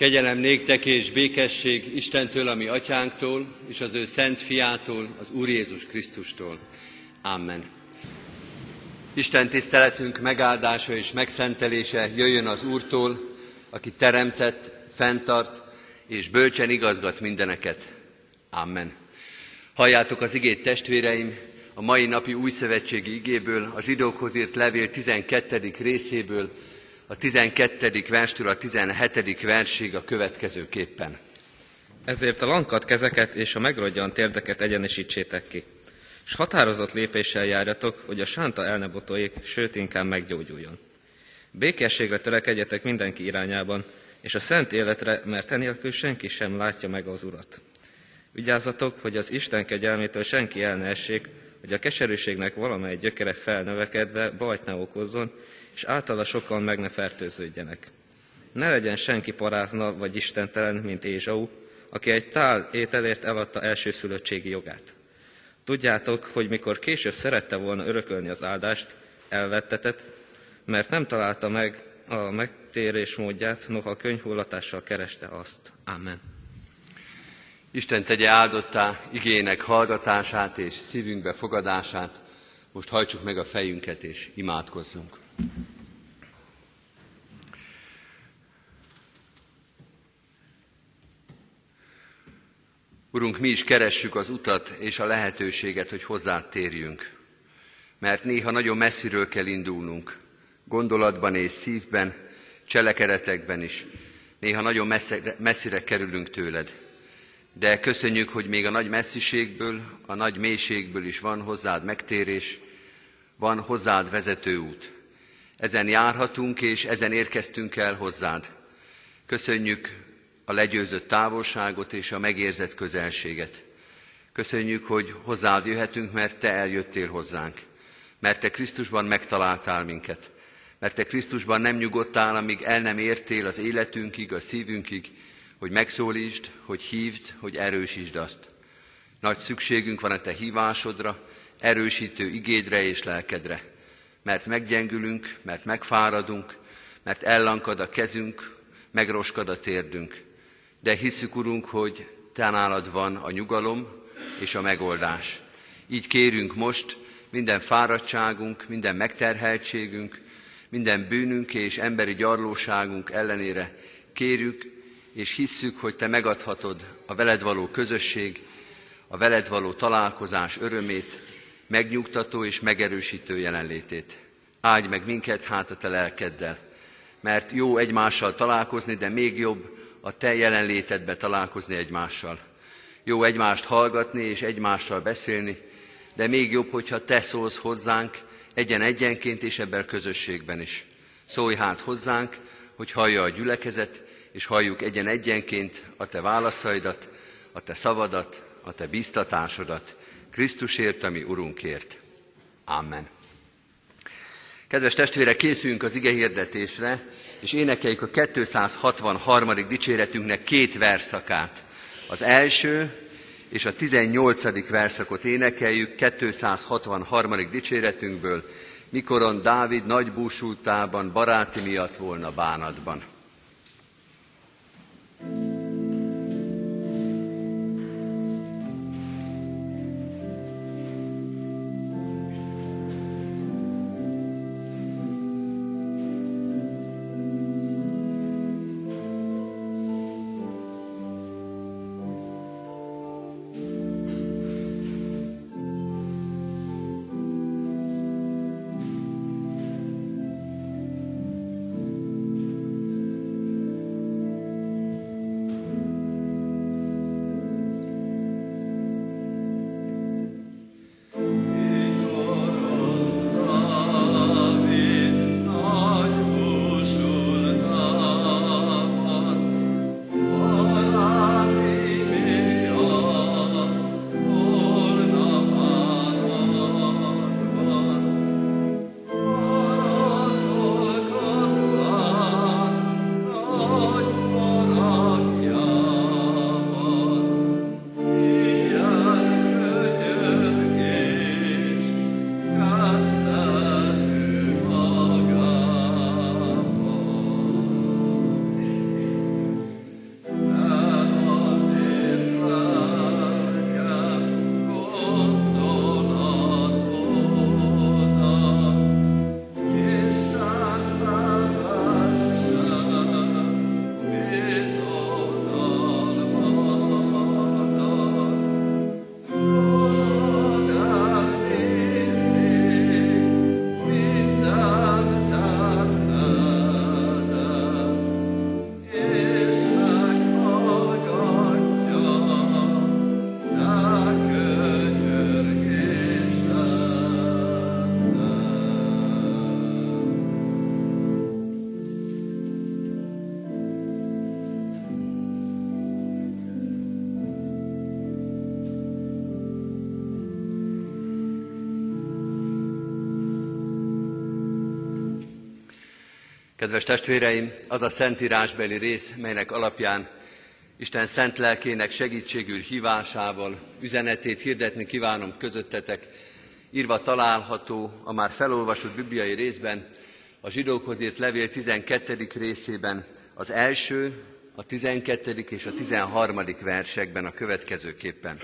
Kegyelem néktek és békesség Istentől, ami atyánktól, és az ő szent fiától, az Úr Jézus Krisztustól. Amen. Isten tiszteletünk megáldása és megszentelése jöjjön az Úrtól, aki teremtett, fenntart és bölcsen igazgat mindeneket. Amen. Halljátok az igét testvéreim, a mai napi új szövetségi igéből, a zsidókhoz írt levél 12. részéből, a 12. verstől a 17. versig a következőképpen. Ezért a lankat kezeket és a megrodjan térdeket egyenesítsétek ki, és határozott lépéssel járjatok, hogy a sánta el ne botoljék, sőt inkább meggyógyuljon. Békességre törekedjetek mindenki irányában, és a szent életre, mert enélkül senki sem látja meg az Urat. Vigyázzatok, hogy az Isten kegyelmétől senki el ne essék, hogy a keserűségnek valamely gyökere felnövekedve bajt ne okozzon, és általa sokan meg ne fertőződjenek. Ne legyen senki parázna vagy istentelen, mint Ézsau, aki egy tál ételért eladta elsőszülöttségi jogát. Tudjátok, hogy mikor később szerette volna örökölni az áldást, elvettetett, mert nem találta meg a megtérés módját, noha könyhullatással kereste azt. Amen. Isten tegye áldottá igének hallgatását és szívünkbe fogadását. Most hajtsuk meg a fejünket és imádkozzunk. Urunk, mi is keressük az utat és a lehetőséget, hogy hozzá térjünk. Mert néha nagyon messziről kell indulnunk, gondolatban és szívben, cselekedetekben is. Néha nagyon messzire, messzire kerülünk tőled. De köszönjük, hogy még a nagy messziségből, a nagy mélységből is van hozzád megtérés, van hozzád vezető út. Ezen járhatunk, és ezen érkeztünk el hozzád. Köszönjük a legyőzött távolságot és a megérzett közelséget. Köszönjük, hogy hozzád jöhetünk, mert Te eljöttél hozzánk. Mert Te Krisztusban megtaláltál minket. Mert Te Krisztusban nem nyugodtál, amíg el nem értél az életünkig, a szívünkig, hogy megszólítsd, hogy hívd, hogy erősítsd azt. Nagy szükségünk van a Te hívásodra, erősítő igédre és lelkedre mert meggyengülünk, mert megfáradunk, mert ellankad a kezünk, megroskad a térdünk. De hiszük, Urunk, hogy Te nálad van a nyugalom és a megoldás. Így kérünk most minden fáradtságunk, minden megterheltségünk, minden bűnünk és emberi gyarlóságunk ellenére kérjük, és hisszük, hogy Te megadhatod a veled való közösség, a veled való találkozás örömét, megnyugtató és megerősítő jelenlétét. Áldj meg minket hát a te lelkeddel, mert jó egymással találkozni, de még jobb a te jelenlétedbe találkozni egymással. Jó egymást hallgatni és egymással beszélni, de még jobb, hogyha te szólsz hozzánk egyen-egyenként és ebben közösségben is. Szólj hát hozzánk, hogy hallja a gyülekezet, és halljuk egyen-egyenként a te válaszaidat, a te szavadat, a te biztatásodat, Krisztusért, ami Urunkért. Amen. Kedves testvérek, készülünk az ige hirdetésre, és énekeljük a 263. dicséretünknek két verszakát. Az első és a 18. verszakot énekeljük 263. dicséretünkből, mikoron Dávid nagybúsultában baráti miatt volna bánatban. Kedves testvéreim, az a szentírásbeli rész, melynek alapján Isten szent lelkének segítségül hívásával üzenetét hirdetni kívánom közöttetek, írva található a már felolvasott bibliai részben, a zsidókhoz írt levél 12. részében, az első, a 12. és a 13. versekben a következőképpen.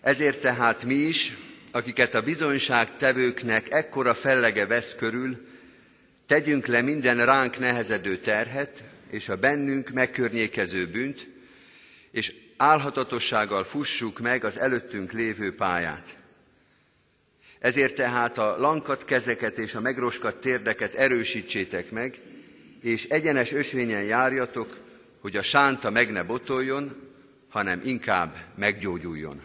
Ezért tehát mi is, akiket a bizonyság tevőknek ekkora fellege vesz körül, tegyünk le minden ránk nehezedő terhet, és a bennünk megkörnyékező bűnt, és álhatatossággal fussuk meg az előttünk lévő pályát. Ezért tehát a lankat kezeket és a megroskat térdeket erősítsétek meg, és egyenes ösvényen járjatok, hogy a sánta meg ne botoljon, hanem inkább meggyógyuljon.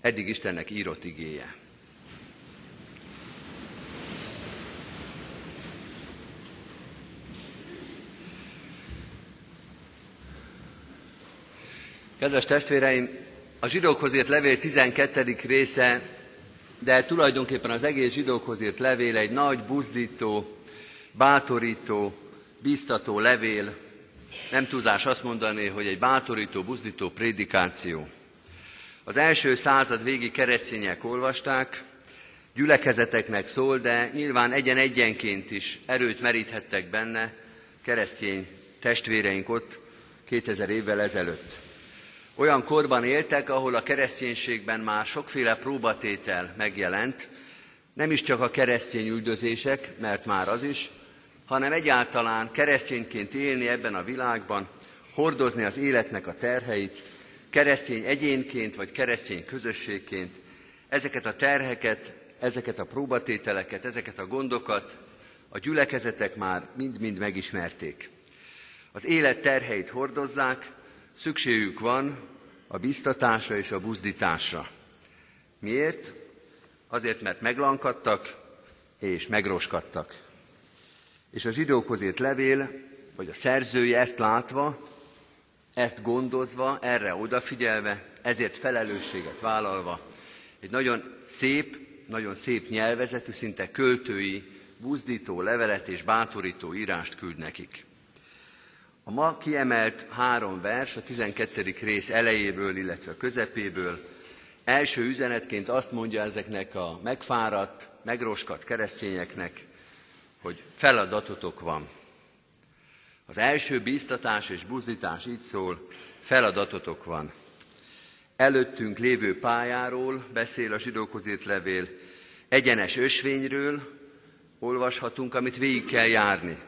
Eddig Istennek írott igéje. Kedves testvéreim, a zsidókhoz írt levél 12. része, de tulajdonképpen az egész zsidókhoz írt levél egy nagy, buzdító, bátorító, bíztató levél, nem túlzás azt mondani, hogy egy bátorító, buzdító prédikáció. Az első század végi keresztények olvasták, gyülekezeteknek szól, de nyilván egyen-egyenként is erőt meríthettek benne keresztény testvéreink ott 2000 évvel ezelőtt. Olyan korban éltek, ahol a kereszténységben már sokféle próbatétel megjelent, nem is csak a keresztény üldözések, mert már az is, hanem egyáltalán keresztényként élni ebben a világban, hordozni az életnek a terheit, keresztény egyénként vagy keresztény közösségként, ezeket a terheket, ezeket a próbatételeket, ezeket a gondokat a gyülekezetek már mind-mind megismerték. Az élet terheit hordozzák, szükségük van a biztatásra és a buzdításra. Miért? Azért, mert meglankadtak és megroskadtak. És a zsidókhoz írt levél, vagy a szerzője ezt látva, ezt gondozva, erre odafigyelve, ezért felelősséget vállalva, egy nagyon szép, nagyon szép nyelvezetű, szinte költői, buzdító levelet és bátorító írást küld nekik. A ma kiemelt három vers a 12. rész elejéből, illetve a közepéből első üzenetként azt mondja ezeknek a megfáradt, megroskat keresztényeknek, hogy feladatotok van. Az első bíztatás és buzdítás így szól, feladatotok van. Előttünk lévő pályáról beszél a zsidókhoz írt levél, egyenes ösvényről olvashatunk, amit végig kell járni.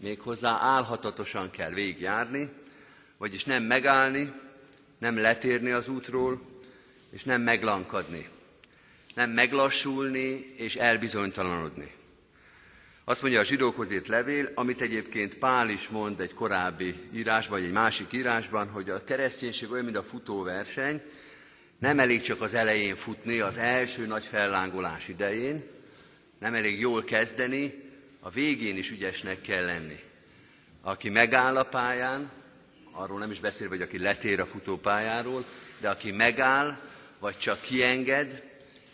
Méghozzá álhatatosan kell végigjárni, vagyis nem megállni, nem letérni az útról, és nem meglankadni. Nem meglassulni és elbizonytalanodni. Azt mondja a zsidókhoz írt levél, amit egyébként Pál is mond egy korábbi írásban, vagy egy másik írásban, hogy a kereszténység olyan, mint a futóverseny, nem elég csak az elején futni, az első nagy fellángolás idején, nem elég jól kezdeni, a végén is ügyesnek kell lenni. Aki megáll a pályán, arról nem is beszél, hogy aki letér a futópályáról, de aki megáll, vagy csak kienged,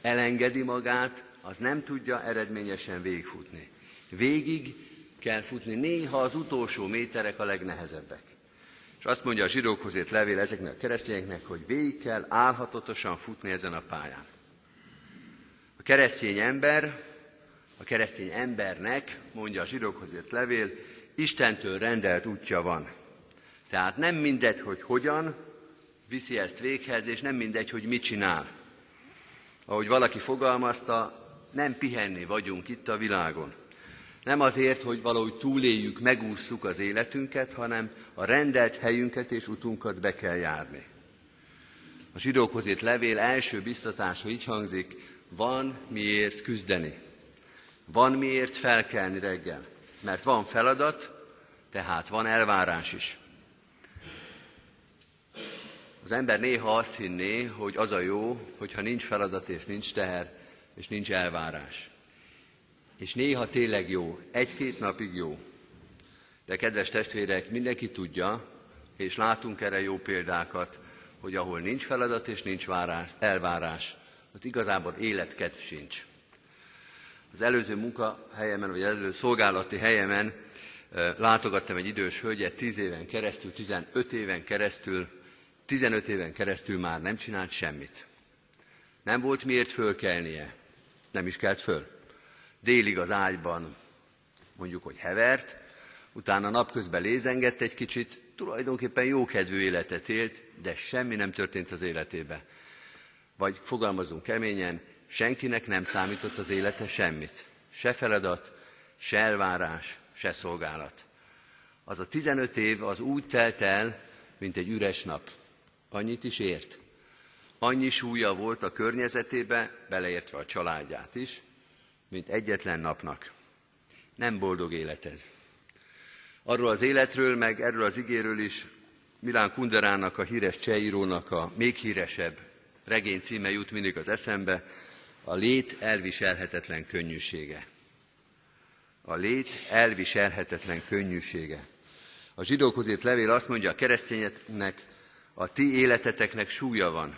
elengedi magát, az nem tudja eredményesen végigfutni. Végig kell futni, néha az utolsó méterek a legnehezebbek. És azt mondja a zsidókhoz ért levél ezeknek a keresztényeknek, hogy végig kell álhatatosan futni ezen a pályán. A keresztény ember, a keresztény embernek, mondja a zsidókhoz ért levél, Istentől rendelt útja van. Tehát nem mindegy, hogy hogyan viszi ezt véghez, és nem mindegy, hogy mit csinál. Ahogy valaki fogalmazta, nem pihenni vagyunk itt a világon. Nem azért, hogy valahogy túléljük, megússzuk az életünket, hanem a rendelt helyünket és utunkat be kell járni. A zsidókhoz írt levél első biztatása így hangzik, van miért küzdeni. Van miért felkelni reggel. Mert van feladat, tehát van elvárás is. Az ember néha azt hinné, hogy az a jó, hogyha nincs feladat és nincs teher, és nincs elvárás és néha tényleg jó, egy-két napig jó. De kedves testvérek, mindenki tudja, és látunk erre jó példákat, hogy ahol nincs feladat és nincs várás, elvárás, ott igazából életkedv sincs. Az előző munkahelyemen, vagy előző szolgálati helyemen látogattam egy idős hölgyet 10 éven keresztül, 15 éven keresztül, 15 éven keresztül már nem csinált semmit. Nem volt miért fölkelnie. Nem is kelt föl. Délig az ágyban mondjuk, hogy hevert, utána napközben lézengett egy kicsit, tulajdonképpen jókedvű életet élt, de semmi nem történt az életébe. Vagy fogalmazunk keményen, senkinek nem számított az élete semmit. Se feladat, se elvárás, se szolgálat. Az a 15 év az úgy telt el, mint egy üres nap. Annyit is ért. Annyi súlya volt a környezetébe, beleértve a családját is, mint egyetlen napnak. Nem boldog élet ez. Arról az életről, meg erről az igéről is Milán Kunderának, a híres csehírónak a még híresebb regény címe jut mindig az eszembe, a lét elviselhetetlen könnyűsége. A lét elviselhetetlen könnyűsége. A zsidókhoz írt levél azt mondja a keresztényeknek, a ti életeteknek súlya van,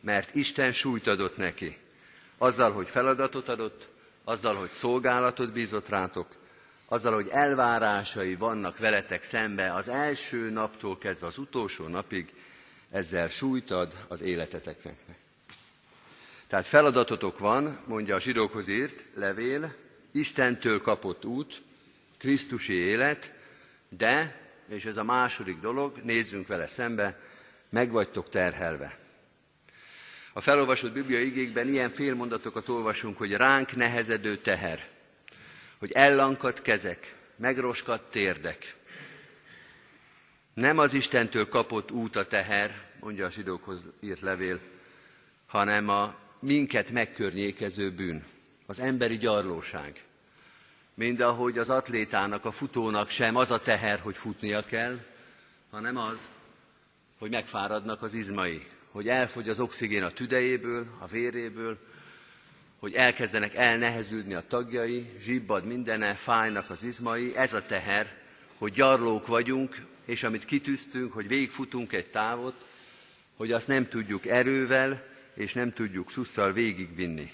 mert Isten súlyt adott neki. Azzal, hogy feladatot adott, azzal, hogy szolgálatot bízott rátok, azzal, hogy elvárásai vannak veletek szembe az első naptól kezdve az utolsó napig, ezzel súlyt ad az életeteknek. Tehát feladatotok van, mondja a zsidókhoz írt levél, Istentől kapott út, Krisztusi élet, de, és ez a második dolog, nézzünk vele szembe, meg terhelve. A felolvasott Biblia igékben ilyen félmondatokat olvasunk, hogy ránk nehezedő teher, hogy ellankadt kezek, megroskadt térdek. Nem az Istentől kapott út a teher, mondja a zsidókhoz írt levél, hanem a minket megkörnyékező bűn, az emberi gyarlóság. Mind ahogy az atlétának, a futónak sem az a teher, hogy futnia kell, hanem az, hogy megfáradnak az izmai, hogy elfogy az oxigén a tüdejéből, a véréből, hogy elkezdenek elneheződni a tagjai, zsibbad mindene, fájnak az izmai, ez a teher, hogy gyarlók vagyunk, és amit kitűztünk, hogy végigfutunk egy távot, hogy azt nem tudjuk erővel, és nem tudjuk szusszal végigvinni.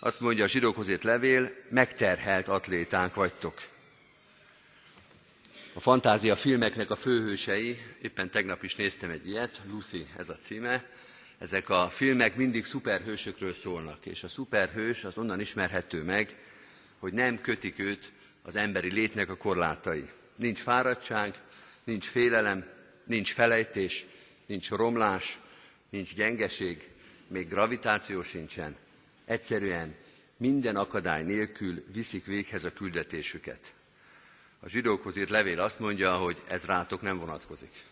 Azt mondja a zsidókhoz levél, megterhelt atlétánk vagytok. A fantázia filmeknek a főhősei, éppen tegnap is néztem egy ilyet, Lucy ez a címe, ezek a filmek mindig szuperhősökről szólnak, és a szuperhős az onnan ismerhető meg, hogy nem kötik őt az emberi létnek a korlátai. Nincs fáradtság, nincs félelem, nincs felejtés, nincs romlás, nincs gyengeség, még gravitáció sincsen. Egyszerűen minden akadály nélkül viszik véghez a küldetésüket. A zsidókhoz írt levél azt mondja, hogy ez rátok nem vonatkozik.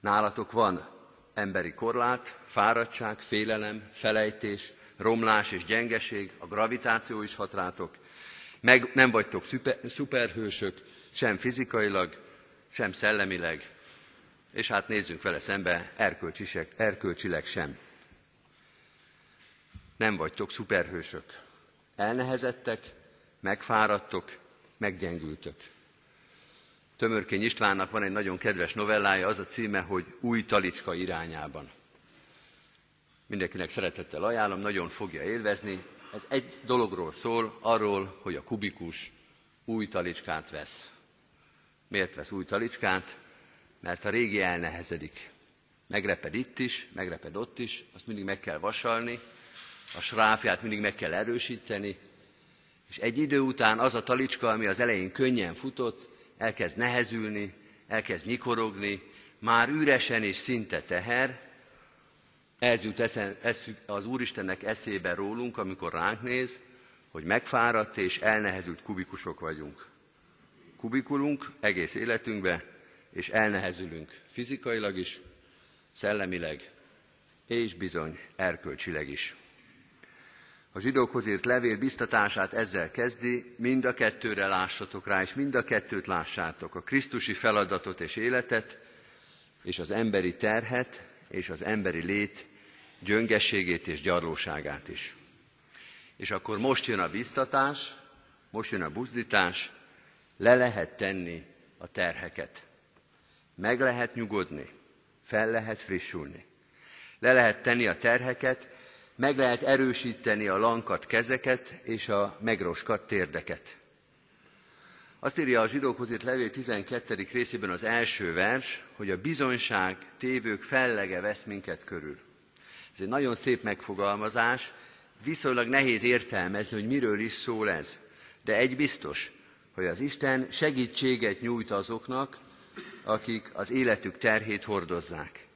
Nálatok van emberi korlát, fáradtság, félelem, felejtés, romlás és gyengeség, a gravitáció is hat rátok. Meg nem vagytok szuper, szuperhősök, sem fizikailag, sem szellemileg, és hát nézzünk vele szembe, erkölcsileg sem. Nem vagytok szuperhősök. Elnehezettek, megfáradtok, meggyengültök. Tömörkény Istvánnak van egy nagyon kedves novellája, az a címe, hogy Új talicska irányában. Mindenkinek szeretettel ajánlom, nagyon fogja élvezni. Ez egy dologról szól, arról, hogy a kubikus új talicskát vesz. Miért vesz új talicskát? Mert a régi elnehezedik. Megreped itt is, megreped ott is, azt mindig meg kell vasalni, a sráfját mindig meg kell erősíteni, és egy idő után az a talicska, ami az elején könnyen futott, elkezd nehezülni, elkezd nyikorogni, már üresen és szinte teher, ez jut eszen, ez az Úristennek eszébe rólunk, amikor ránk néz, hogy megfáradt és elnehezült kubikusok vagyunk. Kubikulunk egész életünkbe, és elnehezülünk fizikailag is, szellemileg, és bizony erkölcsileg is. A zsidókhoz írt levél biztatását ezzel kezdi, mind a kettőre lássatok rá, és mind a kettőt lássátok, a Krisztusi feladatot és életet, és az emberi terhet, és az emberi lét gyöngességét és gyarlóságát is. És akkor most jön a biztatás, most jön a buzdítás, le lehet tenni a terheket. Meg lehet nyugodni, fel lehet frissülni. Le lehet tenni a terheket, meg lehet erősíteni a lankat kezeket és a megroskat térdeket. Azt írja a zsidókhoz írt levél 12. részében az első vers, hogy a bizonyság tévők fellege vesz minket körül. Ez egy nagyon szép megfogalmazás, viszonylag nehéz értelmezni, hogy miről is szól ez. De egy biztos, hogy az Isten segítséget nyújt azoknak, akik az életük terhét hordozzák.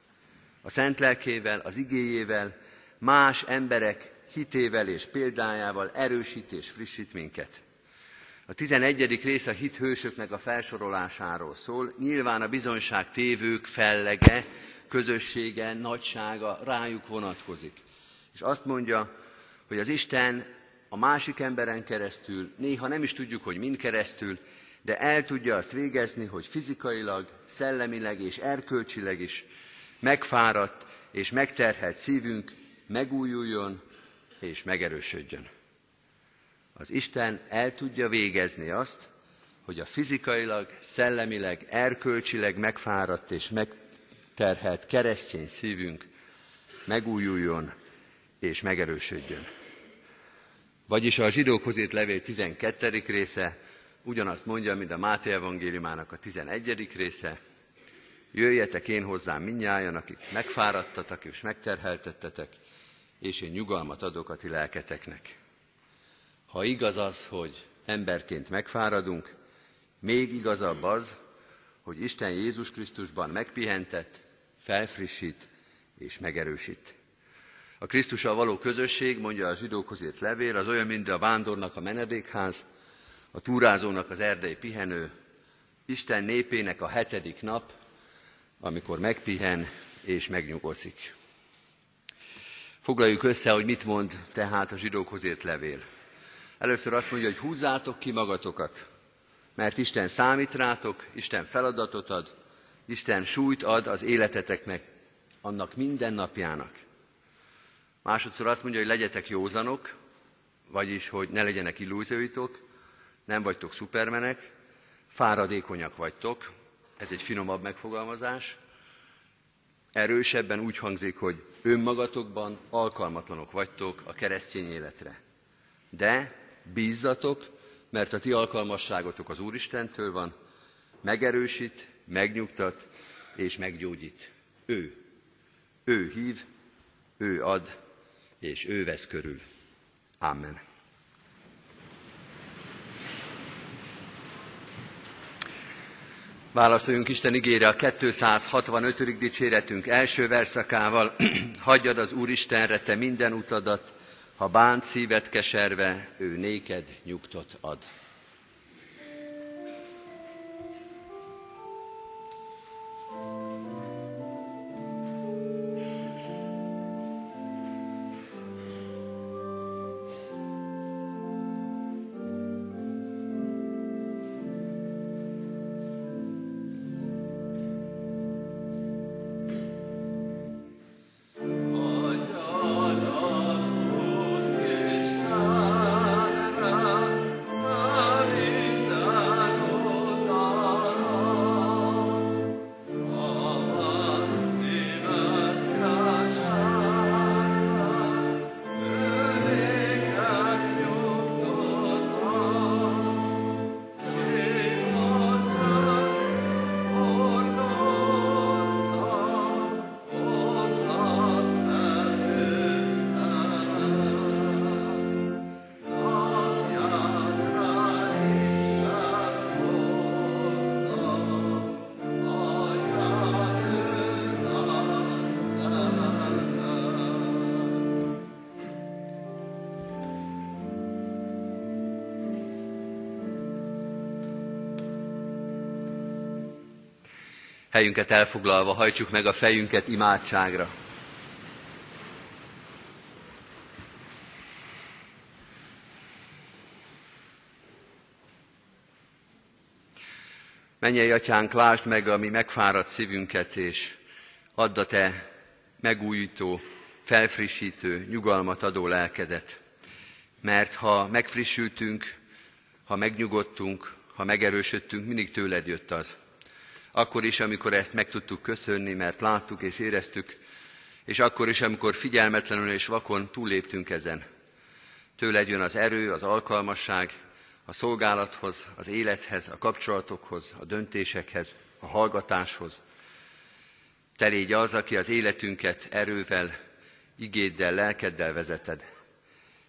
A szent lelkével, az igéjével, más emberek hitével és példájával erősít és frissít minket. A 11. rész a hithősöknek a felsorolásáról szól. Nyilván a bizonyság tévők fellege, közössége, nagysága rájuk vonatkozik. És azt mondja, hogy az Isten a másik emberen keresztül, néha nem is tudjuk, hogy mind keresztül, de el tudja azt végezni, hogy fizikailag, szellemileg és erkölcsileg is megfáradt és megterhelt szívünk megújuljon és megerősödjön. Az Isten el tudja végezni azt, hogy a fizikailag, szellemileg, erkölcsileg megfáradt és megterhelt keresztény szívünk megújuljon és megerősödjön. Vagyis a zsidókhoz írt levél 12. része ugyanazt mondja, mint a Máté evangéliumának a 11. része. Jöjjetek én hozzám minnyájan, akik megfáradtatok és megterheltettetek, és én nyugalmat adok a ti lelketeknek. Ha igaz az, hogy emberként megfáradunk, még igazabb az, hogy Isten Jézus Krisztusban megpihentett, felfrissít és megerősít. A Krisztussal való közösség, mondja a zsidókhoz írt levél, az olyan, mint a vándornak a menedékház, a túrázónak az erdei pihenő, Isten népének a hetedik nap, amikor megpihen és megnyugozik. Foglaljuk össze, hogy mit mond tehát a zsidókhoz írt levél. Először azt mondja, hogy húzzátok ki magatokat, mert Isten számít rátok, Isten feladatot ad, Isten súlyt ad az életeteknek, annak minden napjának. Másodszor azt mondja, hogy legyetek józanok, vagyis, hogy ne legyenek illúzióitok, nem vagytok szupermenek, fáradékonyak vagytok, ez egy finomabb megfogalmazás. Erősebben úgy hangzik, hogy önmagatokban alkalmatlanok vagytok a keresztény életre. De bízzatok, mert a ti alkalmasságotok az Úristentől van, megerősít, megnyugtat és meggyógyít. Ő. Ő hív, ő ad, és ő vesz körül. Amen. Válaszoljunk Isten igére a 265. dicséretünk első verszakával. Hagyjad az Úristenre te minden utadat, ha bánt szíved keserve, ő néked nyugtot ad. Helyünket elfoglalva hajtsuk meg a fejünket imádságra. Menjél, atyánk, lásd meg a mi megfáradt szívünket, és add a te megújító, felfrissítő, nyugalmat adó lelkedet. Mert ha megfrissültünk, ha megnyugodtunk, ha megerősödtünk, mindig tőled jött az. Akkor is, amikor ezt meg tudtuk köszönni, mert láttuk és éreztük, és akkor is, amikor figyelmetlenül és vakon túlléptünk ezen. Tőled jön az erő, az alkalmasság, a szolgálathoz, az élethez, a kapcsolatokhoz, a döntésekhez, a hallgatáshoz. Te légy az, aki az életünket erővel, igéddel, lelkeddel vezeted.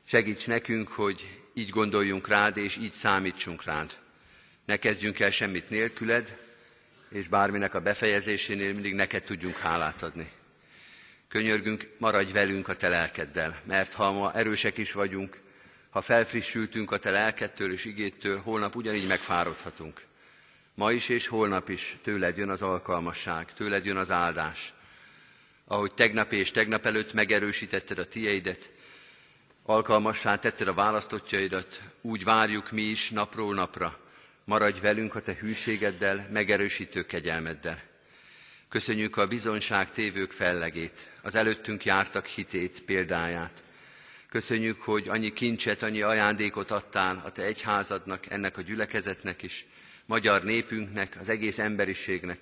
Segíts nekünk, hogy így gondoljunk rád, és így számítsunk rád. Ne kezdjünk el semmit nélküled, és bárminek a befejezésénél mindig neked tudjunk hálát adni. Könyörgünk, maradj velünk a te lelkeddel, mert ha ma erősek is vagyunk, ha felfrissültünk a te lelkettől és igéttől, holnap ugyanígy megfáradhatunk. Ma is és holnap is tőled jön az alkalmasság, tőled jön az áldás. Ahogy tegnap és tegnap előtt megerősítetted a tieidet, alkalmassá tetted a választottjaidat, úgy várjuk mi is napról napra. Maradj velünk a te hűségeddel, megerősítő kegyelmeddel. Köszönjük a bizonyság tévők fellegét, az előttünk jártak hitét, példáját. Köszönjük, hogy annyi kincset, annyi ajándékot adtál a te egyházadnak, ennek a gyülekezetnek is, magyar népünknek, az egész emberiségnek,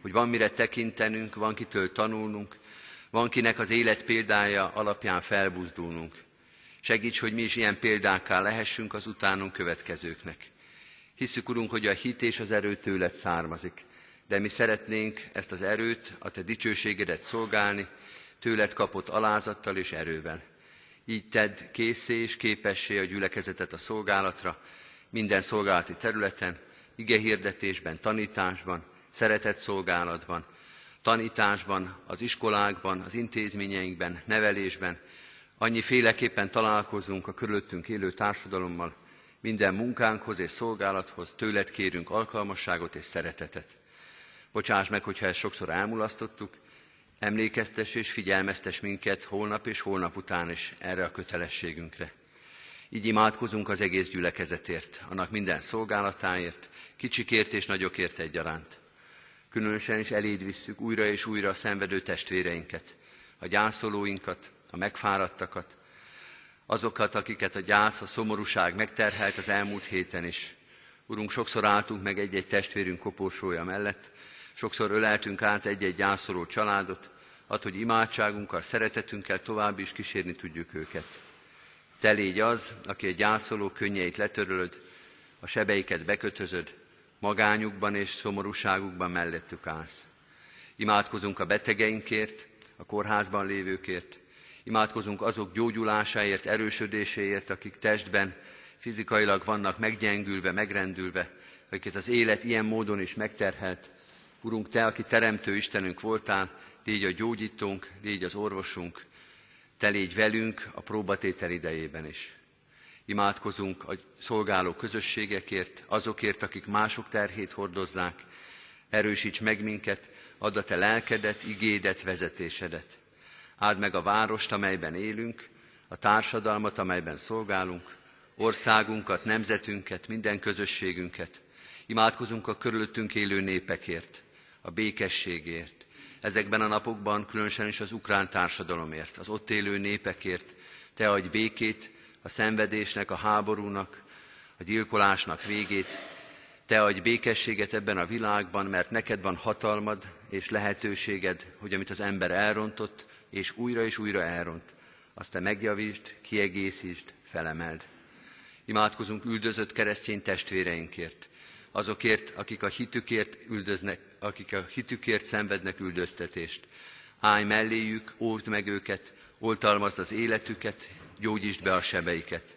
hogy van mire tekintenünk, van kitől tanulnunk, van kinek az élet példája alapján felbuzdulnunk. Segíts, hogy mi is ilyen példákká lehessünk az utánunk következőknek. Hiszük, Urunk, hogy a hit és az erő tőled származik, de mi szeretnénk ezt az erőt, a Te dicsőségedet szolgálni, tőled kapott alázattal és erővel. Így tedd készé és képessé a gyülekezetet a szolgálatra, minden szolgálati területen, igehirdetésben, tanításban, szeretett szolgálatban, tanításban, az iskolákban, az intézményeinkben, nevelésben, annyi féleképpen találkozunk a körülöttünk élő társadalommal, minden munkánkhoz és szolgálathoz tőled kérünk alkalmasságot és szeretetet. Bocsáss meg, hogyha ezt sokszor elmulasztottuk, emlékeztes és figyelmeztes minket holnap és holnap után is erre a kötelességünkre. Így imádkozunk az egész gyülekezetért, annak minden szolgálatáért, kicsikért és nagyokért egyaránt. Különösen is eléd visszük újra és újra a szenvedő testvéreinket, a gyászolóinkat, a megfáradtakat, azokat, akiket a gyász, a szomorúság megterhelt az elmúlt héten is. Urunk, sokszor álltunk meg egy-egy testvérünk kopósója mellett, sokszor öleltünk át egy-egy gyászoló családot, ad, hogy imádságunkkal, szeretetünkkel tovább is kísérni tudjuk őket. Te légy az, aki a gyászoló könnyeit letörölöd, a sebeiket bekötözöd, magányukban és szomorúságukban mellettük állsz. Imádkozunk a betegeinkért, a kórházban lévőkért, Imádkozunk azok gyógyulásáért, erősödéséért, akik testben, fizikailag vannak meggyengülve, megrendülve, akiket az élet ilyen módon is megterhelt. Urunk, Te, aki teremtő Istenünk voltál, légy a gyógyítónk, légy az orvosunk, Te légy velünk a próbatétel idejében is. Imádkozunk a szolgáló közösségekért, azokért, akik mások terhét hordozzák. Erősíts meg minket, add a Te lelkedet, igédet, vezetésedet. Áld meg a várost, amelyben élünk, a társadalmat, amelyben szolgálunk, országunkat, nemzetünket, minden közösségünket. Imádkozunk a körülöttünk élő népekért, a békességért. Ezekben a napokban különösen is az ukrán társadalomért, az ott élő népekért. Te adj békét a szenvedésnek, a háborúnak, a gyilkolásnak végét. Te adj békességet ebben a világban, mert neked van hatalmad és lehetőséged, hogy amit az ember elrontott, és újra és újra elront. Azt te megjavítsd, kiegészítsd, felemeld. Imádkozunk üldözött keresztény testvéreinkért, azokért, akik a hitükért üldöznek, akik a hitükért szenvednek üldöztetést. Állj melléjük, óvd meg őket, oltalmazd az életüket, gyógyítsd be a sebeiket.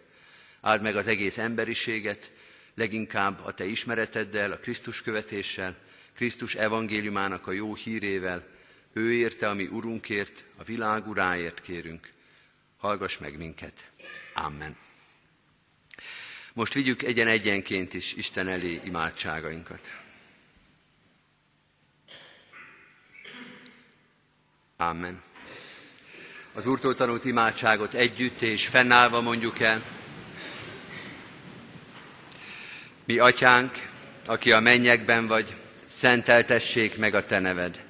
Áld meg az egész emberiséget, leginkább a te ismereteddel, a Krisztus követéssel, Krisztus evangéliumának a jó hírével, ő érte, ami Urunkért, a világ uráért kérünk. Hallgass meg minket. Amen. Most vigyük egyen-egyenként is Isten elé imádságainkat. Amen. Az Úrtól tanult imádságot együtt és fennállva mondjuk el. Mi atyánk, aki a mennyekben vagy, szenteltessék meg a te neved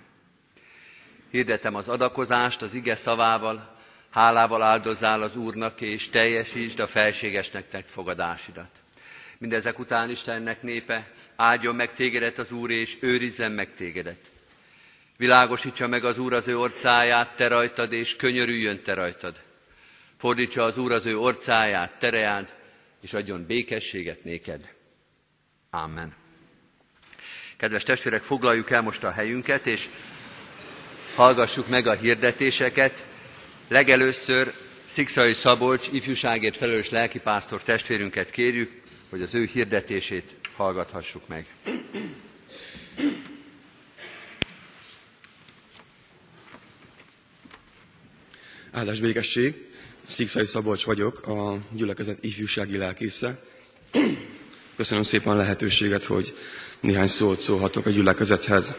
Hirdetem az adakozást az ige szavával, hálával áldozzál az Úrnak, és teljesítsd a felségesnek tett fogadásidat. Mindezek után Istennek népe, áldjon meg tégedet az Úr, és őrizzen meg tégedet. Világosítsa meg az Úr az ő orcáját, te rajtad, és könyörüljön te rajtad. Fordítsa az Úr az ő orcáját, tereáld, és adjon békességet néked. Amen. Kedves testvérek, foglaljuk el most a helyünket, és hallgassuk meg a hirdetéseket. Legelőször Szikszai Szabolcs ifjúságért felelős lelkipásztor testvérünket kérjük, hogy az ő hirdetését hallgathassuk meg. Áldás békesség! Szikszai Szabolcs vagyok, a gyülekezet ifjúsági lelkésze. Köszönöm szépen a lehetőséget, hogy néhány szót szólhatok a gyülekezethez.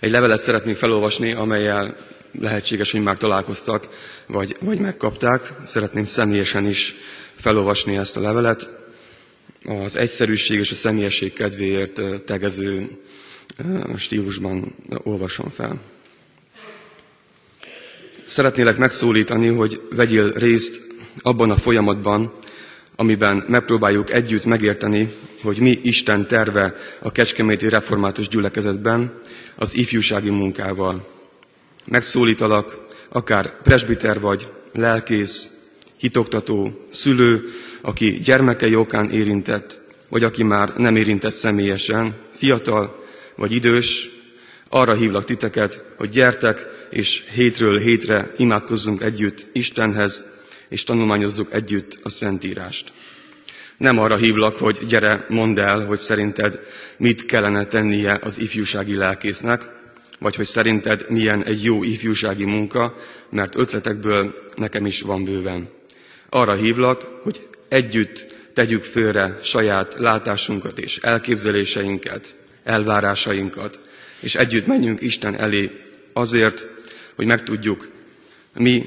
Egy levelet szeretnék felolvasni, amelyel lehetséges, hogy már találkoztak, vagy, vagy megkapták. Szeretném személyesen is felolvasni ezt a levelet. Az egyszerűség és a személyesség kedvéért tegező stílusban olvasom fel. Szeretnélek megszólítani, hogy vegyél részt abban a folyamatban, amiben megpróbáljuk együtt megérteni, hogy mi Isten terve a Kecskeméti Református Gyülekezetben az ifjúsági munkával. Megszólítalak, akár presbiter vagy, lelkész, hitoktató, szülő, aki gyermekei okán érintett, vagy aki már nem érintett személyesen, fiatal vagy idős, arra hívlak titeket, hogy gyertek, és hétről hétre imádkozzunk együtt Istenhez, és tanulmányozzuk együtt a Szentírást. Nem arra hívlak, hogy gyere, mondd el, hogy szerinted mit kellene tennie az ifjúsági lelkésznek, vagy hogy szerinted milyen egy jó ifjúsági munka, mert ötletekből nekem is van bőven. Arra hívlak, hogy együtt tegyük félre saját látásunkat és elképzeléseinket, elvárásainkat, és együtt menjünk Isten elé azért, hogy megtudjuk, mi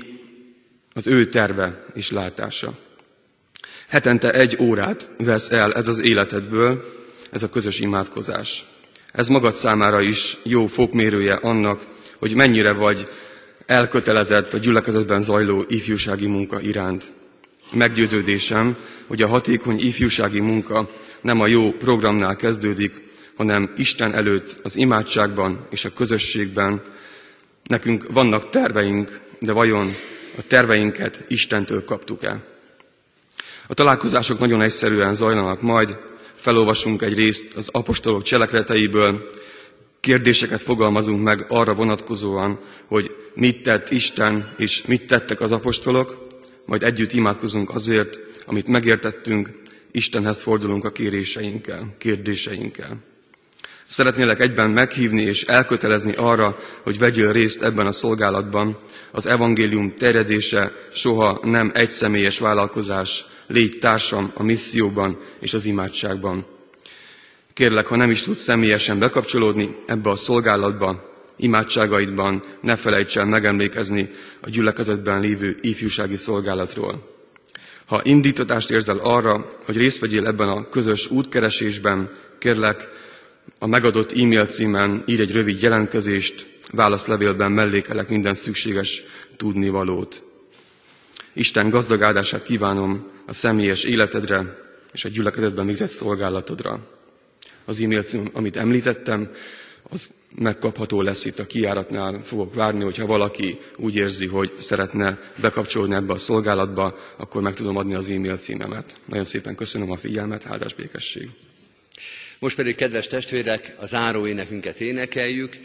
az ő terve és látása. Hetente egy órát vesz el ez az életedből, ez a közös imádkozás. Ez magad számára is jó fokmérője annak, hogy mennyire vagy elkötelezett a gyülekezetben zajló ifjúsági munka iránt. Meggyőződésem, hogy a hatékony ifjúsági munka nem a jó programnál kezdődik, hanem Isten előtt az imádságban és a közösségben. Nekünk vannak terveink, de vajon a terveinket Istentől kaptuk el? A találkozások nagyon egyszerűen zajlanak majd, felolvasunk egy részt az apostolok cselekedeteiből, kérdéseket fogalmazunk meg arra vonatkozóan, hogy mit tett Isten és mit tettek az apostolok, majd együtt imádkozunk azért, amit megértettünk, Istenhez fordulunk a kéréseinkkel, kérdéseinkkel. Szeretnélek egyben meghívni és elkötelezni arra, hogy vegyél részt ebben a szolgálatban. Az evangélium terjedése soha nem egyszemélyes vállalkozás, légy társam a misszióban és az imádságban. Kérlek, ha nem is tudsz személyesen bekapcsolódni ebbe a szolgálatba, imádságaidban ne felejts el megemlékezni a gyülekezetben lévő ifjúsági szolgálatról. Ha indítatást érzel arra, hogy részt vegyél ebben a közös útkeresésben, kérlek, a megadott e-mail címen ír egy rövid jelentkezést, válaszlevélben mellékelek minden szükséges tudnivalót. Isten gazdag áldását kívánom a személyes életedre és a gyülekezetben végzett szolgálatodra. Az e-mail cím, amit említettem, az megkapható lesz itt a kiáratnál. Fogok várni, hogyha valaki úgy érzi, hogy szeretne bekapcsolódni ebbe a szolgálatba, akkor meg tudom adni az e-mail címemet. Nagyon szépen köszönöm a figyelmet, áldás békesség! Most pedig, kedves testvérek, a záró énekünket énekeljük,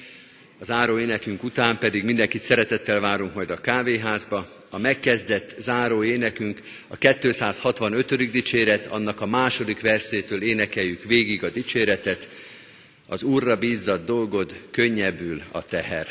a záró énekünk után pedig mindenkit szeretettel várunk majd a kávéházba. A megkezdett záró énekünk a 265. dicséret, annak a második verszétől énekeljük végig a dicséretet. Az Úrra bízzat dolgod, könnyebbül a teher.